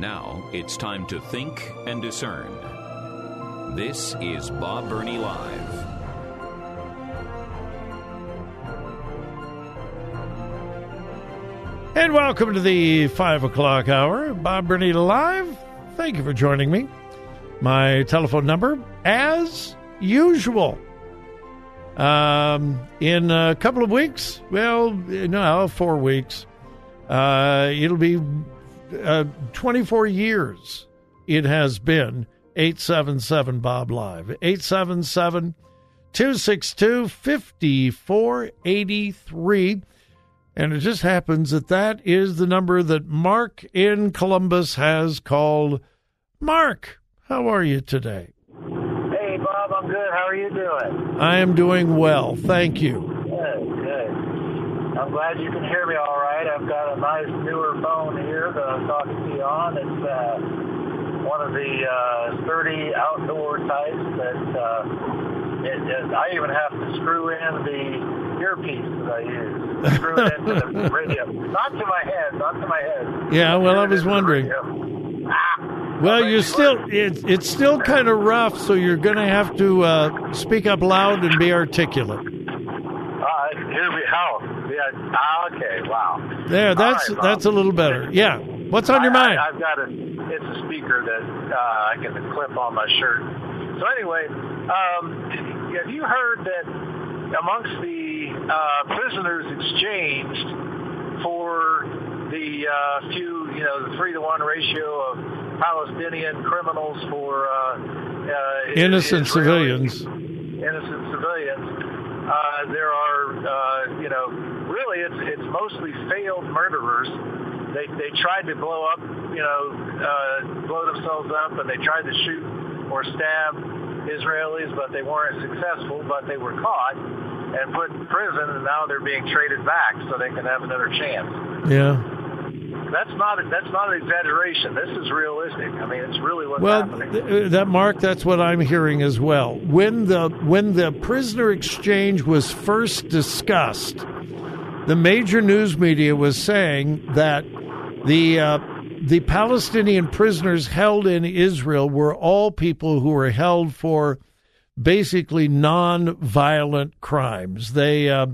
Now it's time to think and discern. This is Bob Burney Live. And welcome to the 5 o'clock hour. Bob Burney Live. Thank you for joining me. My telephone number, as usual. Um, in a couple of weeks, well, no, four weeks, uh, it'll be uh, 24 years it has been 877 Bob Live. 877 262 5483. And it just happens that that is the number that Mark in Columbus has called. Mark, how are you today? Hey, Bob, I'm good. How are you doing? I am doing well. Thank you. I'm glad you can hear me all right. I've got a nice newer phone here that I'm talking to you on. It's uh, one of the uh, sturdy outdoor types that uh, it, it, I even have to screw in the earpiece that I use. Screw it into the radio. Not to my head, not to my head. Yeah, well, I was wondering. Ah! Well, you're still it's it's still kind of rough, so you're going to have to uh, speak up loud and be articulate. Uh, hear me how? Ah, okay. Wow. There, that's right, that's a little better. Yeah. What's on your I- mind? I, have got a. It's a speaker that uh, I can clip on my shirt. So anyway, um, have you heard that amongst the uh, prisoners exchanged for the uh, few, you know, the three to one ratio of Palestinian criminals for uh, uh, Innocent Israeli- civilians. innocent civilians. Uh, there are, uh, you know, really it's it's mostly failed murderers. They they tried to blow up, you know, uh, blow themselves up, and they tried to shoot or stab Israelis, but they weren't successful. But they were caught and put in prison, and now they're being traded back so they can have another chance. Yeah. That's not that's not an exaggeration. This is realistic. I mean, it's really what's Well, happening. th- that Mark, that's what I'm hearing as well. When the when the prisoner exchange was first discussed, the major news media was saying that the uh, the Palestinian prisoners held in Israel were all people who were held for basically non-violent crimes. They, uh,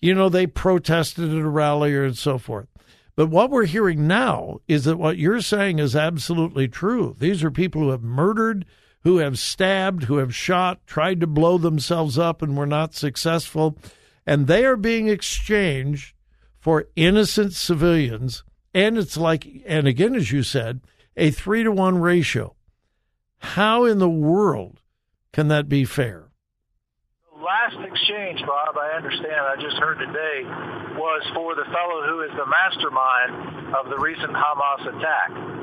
you know, they protested at a rally and so forth. But what we're hearing now is that what you're saying is absolutely true. These are people who have murdered, who have stabbed, who have shot, tried to blow themselves up and were not successful. And they are being exchanged for innocent civilians. And it's like, and again, as you said, a three to one ratio. How in the world can that be fair? The last exchange, Bob, I understand, I just heard today, was for the fellow who is the mastermind of the recent Hamas attack.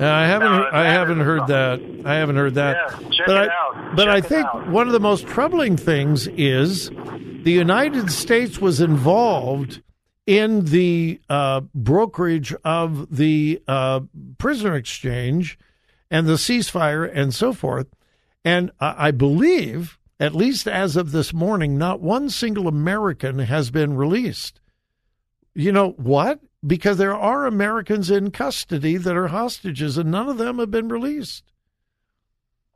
Uh, I haven't. No, I haven't heard that. I haven't heard that. Yeah, check but it I, out. But Check I think out. one of the most troubling things is the United States was involved in the uh, brokerage of the uh, prisoner exchange and the ceasefire and so forth. And I I believe, at least as of this morning, not one single American has been released. You know what? Because there are Americans in custody that are hostages, and none of them have been released.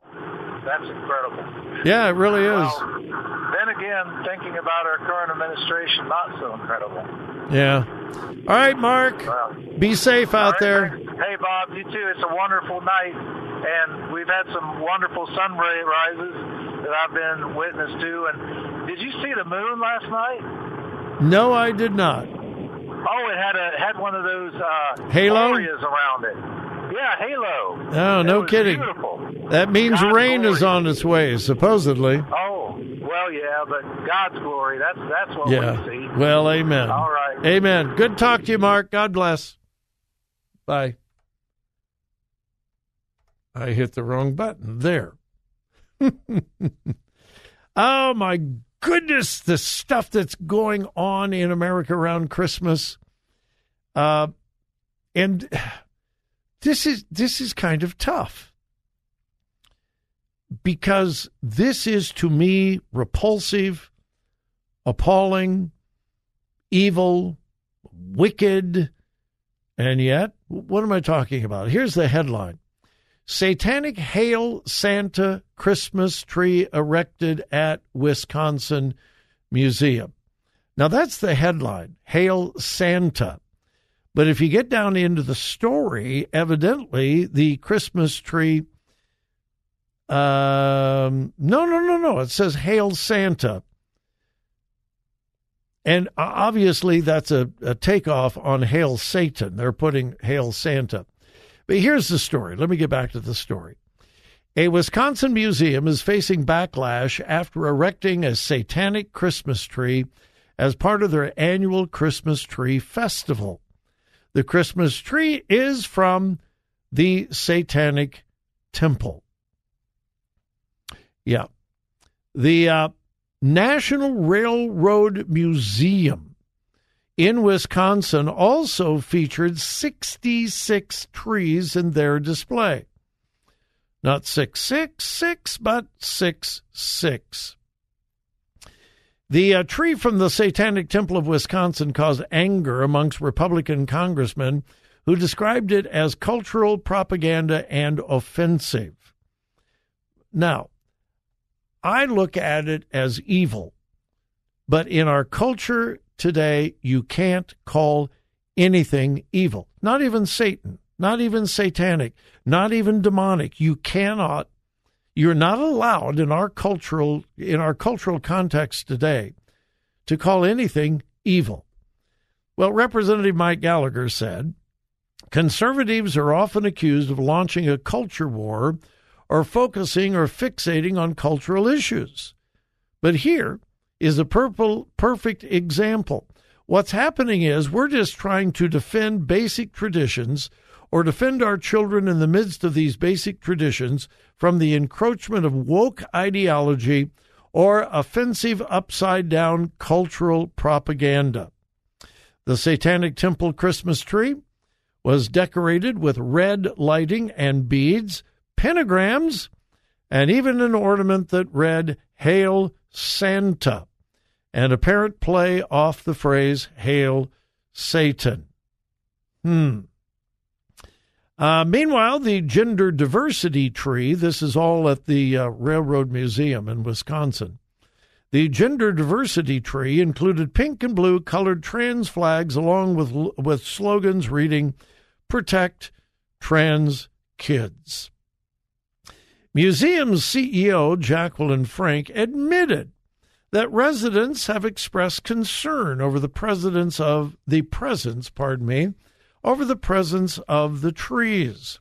That's incredible. Yeah, it really is. Well, then again, thinking about our current administration, not so incredible. Yeah. All right, Mark. Well, Be safe out right, there. thanks. Hey, Bob, you too. It's a wonderful night, and we've had some wonderful sunrises that I've been witness to. And did you see the moon last night? No, I did not. Oh, it had a had one of those uh, Halo? areas around it. Yeah, halo. Oh, no kidding. Beautiful. That means God's rain is on its way, supposedly. Oh, well, yeah, but God's glory. That's that's what Yeah. we see. Well, amen. All right. Amen. Good talk to you, Mark. God bless. Bye. I hit the wrong button. There. oh, my goodness, the stuff that's going on in America around Christmas. Uh, and this is this is kind of tough because this is to me repulsive, appalling, evil, wicked, and yet what am I talking about? Here's the headline. Satanic Hail Santa Christmas tree erected at Wisconsin Museum. Now that's the headline, Hail Santa. But if you get down into the story, evidently the Christmas tree. Um, no, no, no, no. It says Hail Santa. And obviously, that's a, a takeoff on Hail Satan. They're putting Hail Santa. But here's the story. Let me get back to the story. A Wisconsin museum is facing backlash after erecting a satanic Christmas tree as part of their annual Christmas tree festival. The Christmas tree is from the Satanic Temple. Yeah. The uh, National Railroad Museum in Wisconsin also featured 66 trees in their display. Not 666, but 66. The uh, tree from the Satanic Temple of Wisconsin caused anger amongst Republican congressmen who described it as cultural propaganda and offensive. Now, I look at it as evil, but in our culture today, you can't call anything evil, not even Satan, not even satanic, not even demonic. You cannot you're not allowed in our cultural in our cultural context today to call anything evil. Well, Representative Mike Gallagher said, conservatives are often accused of launching a culture war or focusing or fixating on cultural issues. But here is a purple perfect example. What's happening is we're just trying to defend basic traditions or defend our children in the midst of these basic traditions from the encroachment of woke ideology or offensive upside down cultural propaganda. The Satanic Temple Christmas tree was decorated with red lighting and beads, pentagrams, and even an ornament that read Hail Santa, an apparent play off the phrase Hail Satan. Hmm. Uh, meanwhile, the gender diversity tree, this is all at the uh, Railroad Museum in Wisconsin. The gender diversity tree included pink and blue colored trans flags along with, with slogans reading, Protect Trans Kids. Museum's CEO, Jacqueline Frank, admitted that residents have expressed concern over the presence of the presence, pardon me, over the presence of the trees.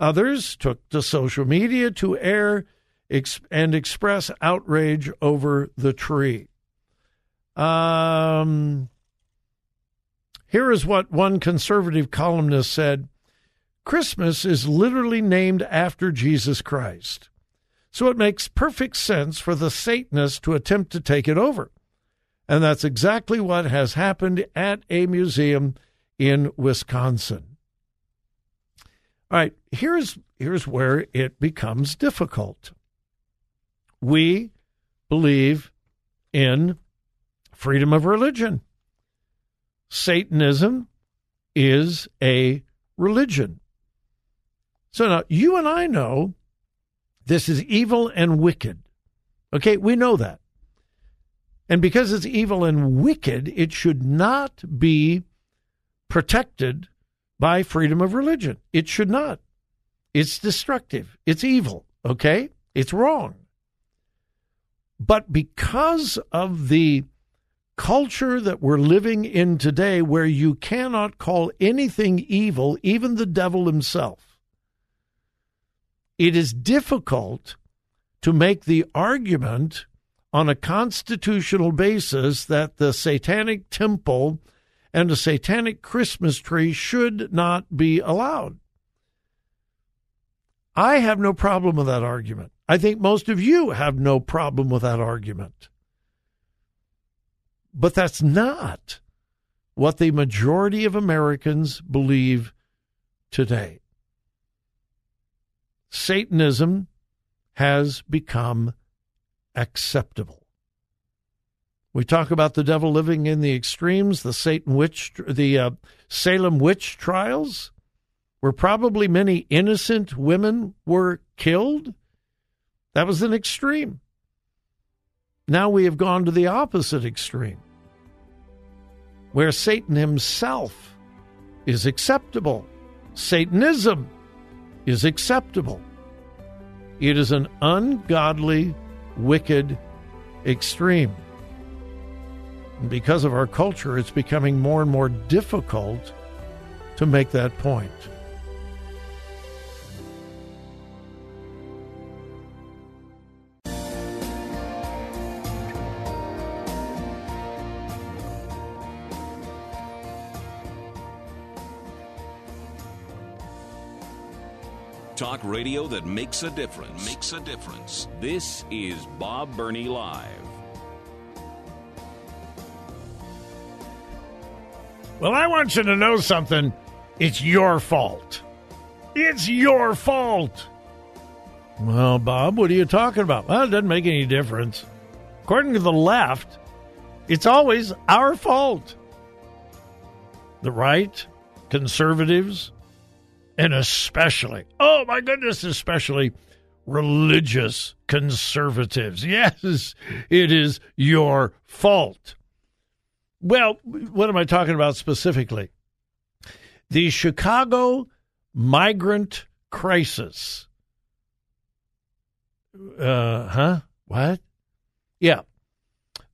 Others took to social media to air and express outrage over the tree. Um, here is what one conservative columnist said Christmas is literally named after Jesus Christ. So it makes perfect sense for the Satanists to attempt to take it over. And that's exactly what has happened at a museum in Wisconsin. All right, here's here's where it becomes difficult. We believe in freedom of religion. Satanism is a religion. So now you and I know this is evil and wicked. Okay, we know that. And because it's evil and wicked, it should not be protected by freedom of religion. It should not. It's destructive. It's evil. Okay? It's wrong. But because of the culture that we're living in today, where you cannot call anything evil, even the devil himself, it is difficult to make the argument on a constitutional basis that the satanic temple and a satanic Christmas tree should not be allowed. I have no problem with that argument. I think most of you have no problem with that argument. But that's not what the majority of Americans believe today. Satanism has become acceptable. We talk about the devil living in the extremes, the Satan witch, the uh, Salem witch trials, where probably many innocent women were killed. That was an extreme. Now we have gone to the opposite extreme, where Satan himself is acceptable. Satanism is acceptable. It is an ungodly, wicked extreme. And because of our culture, it's becoming more and more difficult to make that point. Talk radio that makes a difference. Makes a difference. This is Bob Burney Live. Well, I want you to know something. It's your fault. It's your fault. Well, Bob, what are you talking about? Well, it doesn't make any difference. According to the left, it's always our fault. The right, conservatives, and especially, oh my goodness, especially religious conservatives. Yes, it is your fault. Well, what am I talking about specifically? The Chicago migrant crisis. Uh huh. What? Yeah.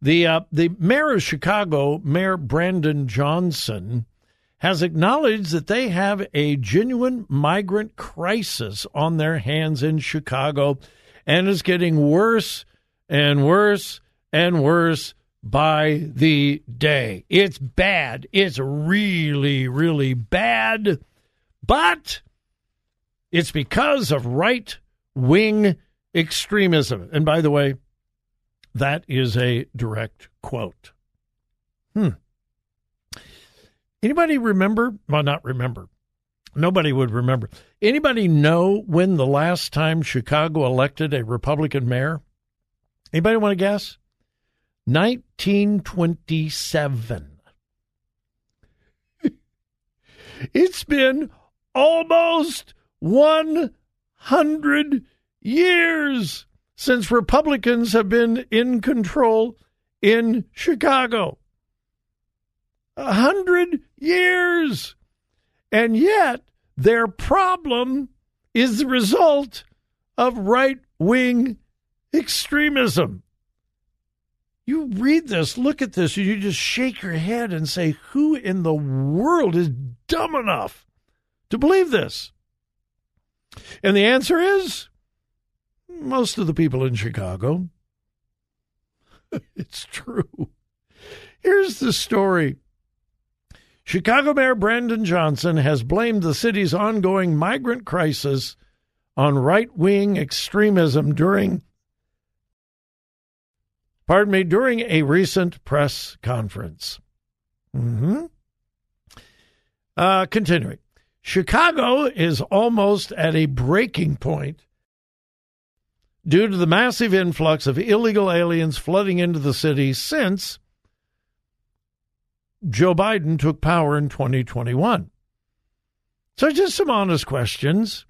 The uh, the mayor of Chicago, Mayor Brandon Johnson, has acknowledged that they have a genuine migrant crisis on their hands in Chicago and is getting worse and worse and worse by the day. It's bad. It's really, really bad. But it's because of right wing extremism. And by the way, that is a direct quote. Hmm. Anybody remember? Well, not remember. Nobody would remember. Anybody know when the last time Chicago elected a Republican mayor? Anybody want to guess? 1927. it's been almost 100 years since Republicans have been in control in Chicago. A hundred years. And yet, their problem is the result of right wing extremism. You read this, look at this, and you just shake your head and say, Who in the world is dumb enough to believe this? And the answer is most of the people in Chicago. it's true. Here's the story Chicago Mayor Brandon Johnson has blamed the city's ongoing migrant crisis on right wing extremism during pardon me, during a recent press conference. Mm-hmm. Uh, continuing. Chicago is almost at a breaking point due to the massive influx of illegal aliens flooding into the city since Joe Biden took power in 2021. So, just some honest questions.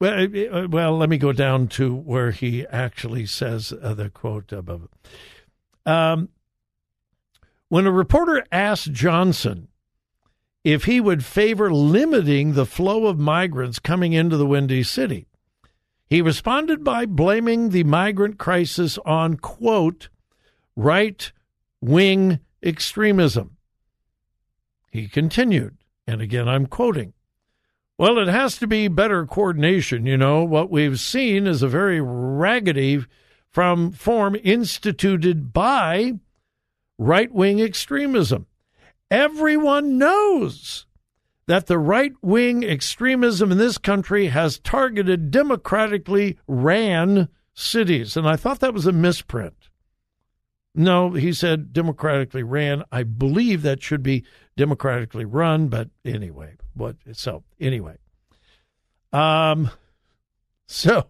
Well, uh, well, let me go down to where he actually says uh, the quote above. Um, when a reporter asked Johnson if he would favor limiting the flow of migrants coming into the Windy City, he responded by blaming the migrant crisis on, quote, right wing extremism. He continued, and again I'm quoting, well, it has to be better coordination. You know, what we've seen is a very raggedy from form instituted by right wing extremism. Everyone knows that the right wing extremism in this country has targeted democratically ran cities. And I thought that was a misprint. No, he said democratically ran. I believe that should be democratically run, but anyway, what so anyway. Um so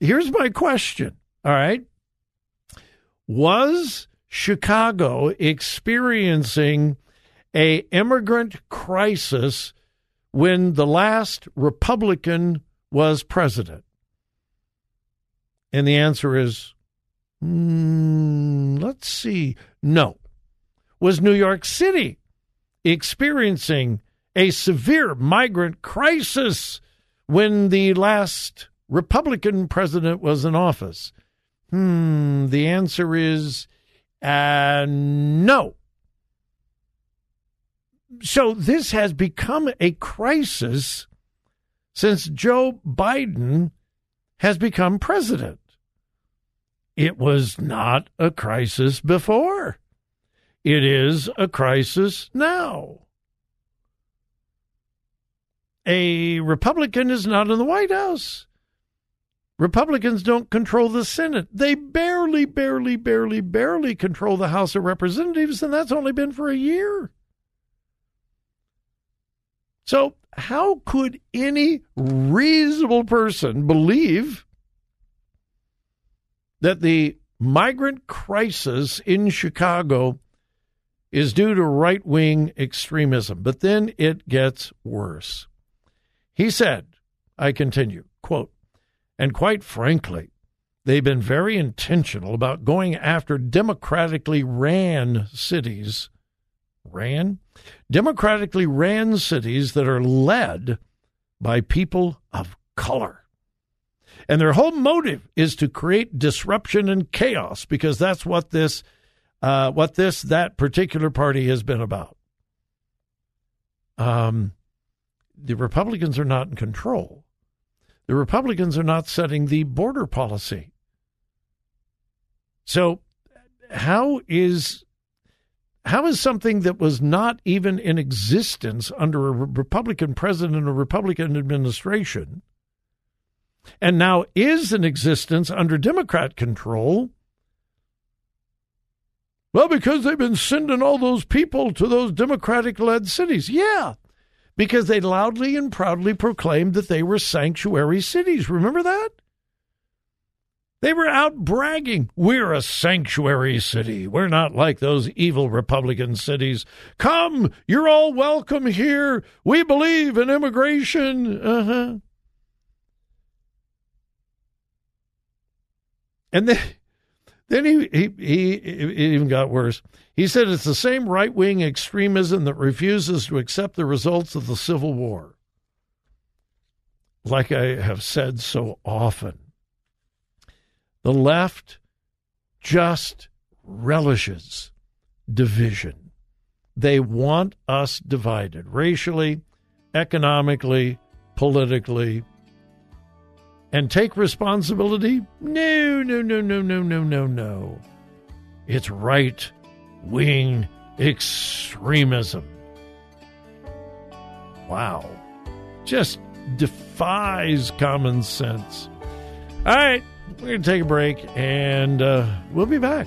here's my question. All right. Was Chicago experiencing a immigrant crisis when the last Republican was president? And the answer is mm, let's see. No. Was New York City experiencing a severe migrant crisis when the last Republican president was in office? Hmm, the answer is uh, no. So this has become a crisis since Joe Biden has become president. It was not a crisis before. It is a crisis now. A Republican is not in the White House. Republicans don't control the Senate. They barely, barely, barely, barely control the House of Representatives, and that's only been for a year. So, how could any reasonable person believe that the migrant crisis in Chicago is due to right wing extremism? But then it gets worse. He said, I continue, quote, and quite frankly, they've been very intentional about going after democratically ran cities. Ran? Democratically ran cities that are led by people of color. And their whole motive is to create disruption and chaos because that's what this, uh, what this, that particular party has been about. Um, the Republicans are not in control. The Republicans are not setting the border policy. So, how is how is something that was not even in existence under a Republican president and a Republican administration, and now is in existence under Democrat control? Well, because they've been sending all those people to those Democratic led cities. Yeah, because they loudly and proudly proclaimed that they were sanctuary cities. Remember that? They were out bragging, we're a sanctuary city. We're not like those evil Republican cities. Come, you're all welcome here. We believe in immigration. Uh huh. And then, then he, he, he, it even got worse. He said it's the same right wing extremism that refuses to accept the results of the Civil War. Like I have said so often, the left just relishes division. They want us divided racially, economically, politically. And take responsibility? No, no, no, no, no, no, no, no. It's right wing extremism. Wow. Just defies common sense. All right, we're going to take a break and uh, we'll be back.